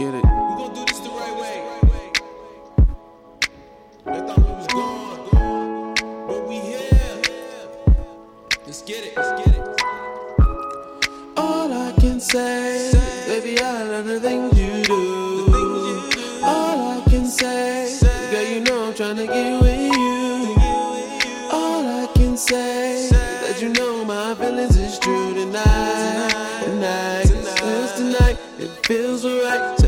get it. We gon' do this the right way. They thought we was gone, but we here. Let's get it. Let's get it. All I can say, baby, I love the things you do. All I can say, girl, you know I'm trying to get with you. All I can say, that you know my feelings is true tonight. Tonight, tonight, tonight it feels alright.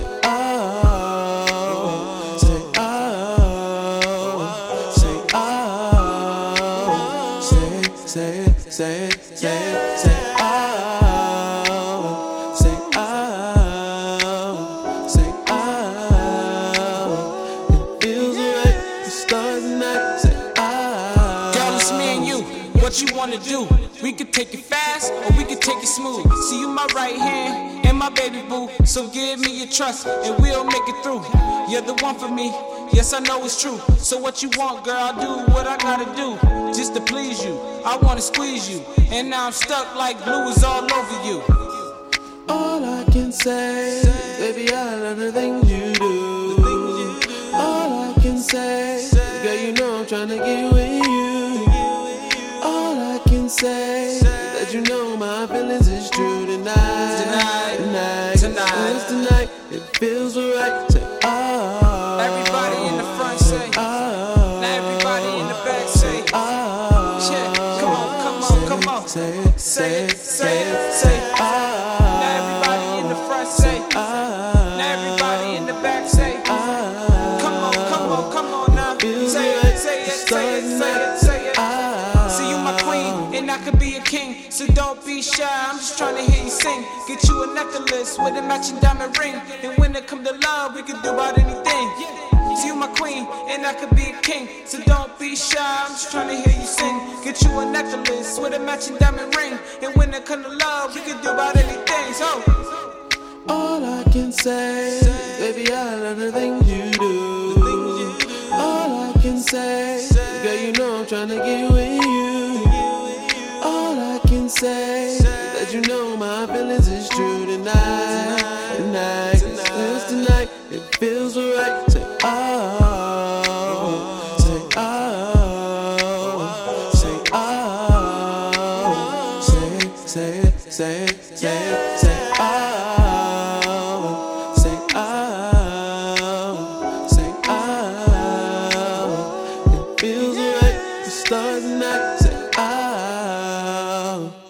Say say say oh, say oh, say oh. It feels right. The stars tonight. Say oh. Girl, it's me and you. What you wanna do? We could take it fast or we could take it smooth. See you my right hand and my baby boo. So give me your trust and we'll make it through. You're the one for me. Yes, I know it's true. So what you want, girl? I'll do what I gotta do just to please you. I wanna squeeze you, and now I'm stuck like glue is all over you. All I can say, baby, I love the things you do. All I can say, girl, you know I'm tryna get with you. All I can say, that you know my feelings is true tonight. Tonight, tonight, tonight. Tonight it feels right. Say it, Say it, say it, say it. oh, Now everybody in the front say, oh, now everybody in the back say, oh. come on, come on, come on now. Say it, say it, say it, say it, say it. Ah. See you my queen, and I could be a king. So don't be shy, I'm just trying to hear you sing. Get you a necklace with a matching diamond ring. And when it come to love, we can do about anything. You my queen, and I could be a king. So don't be shy, I'm just trying to hear you sing. Get you a necklace with a matching diamond ring. And when it come to love, we can do about anything. So All I can say, baby, I love the things you do. All I can say, girl, you know I'm tryna get with you. All I can say, that you know my feelings is true tonight. Tonight, say it, say it, say it, say it. Oh, say oh, say oh. It feels right, the stars and night. Say oh.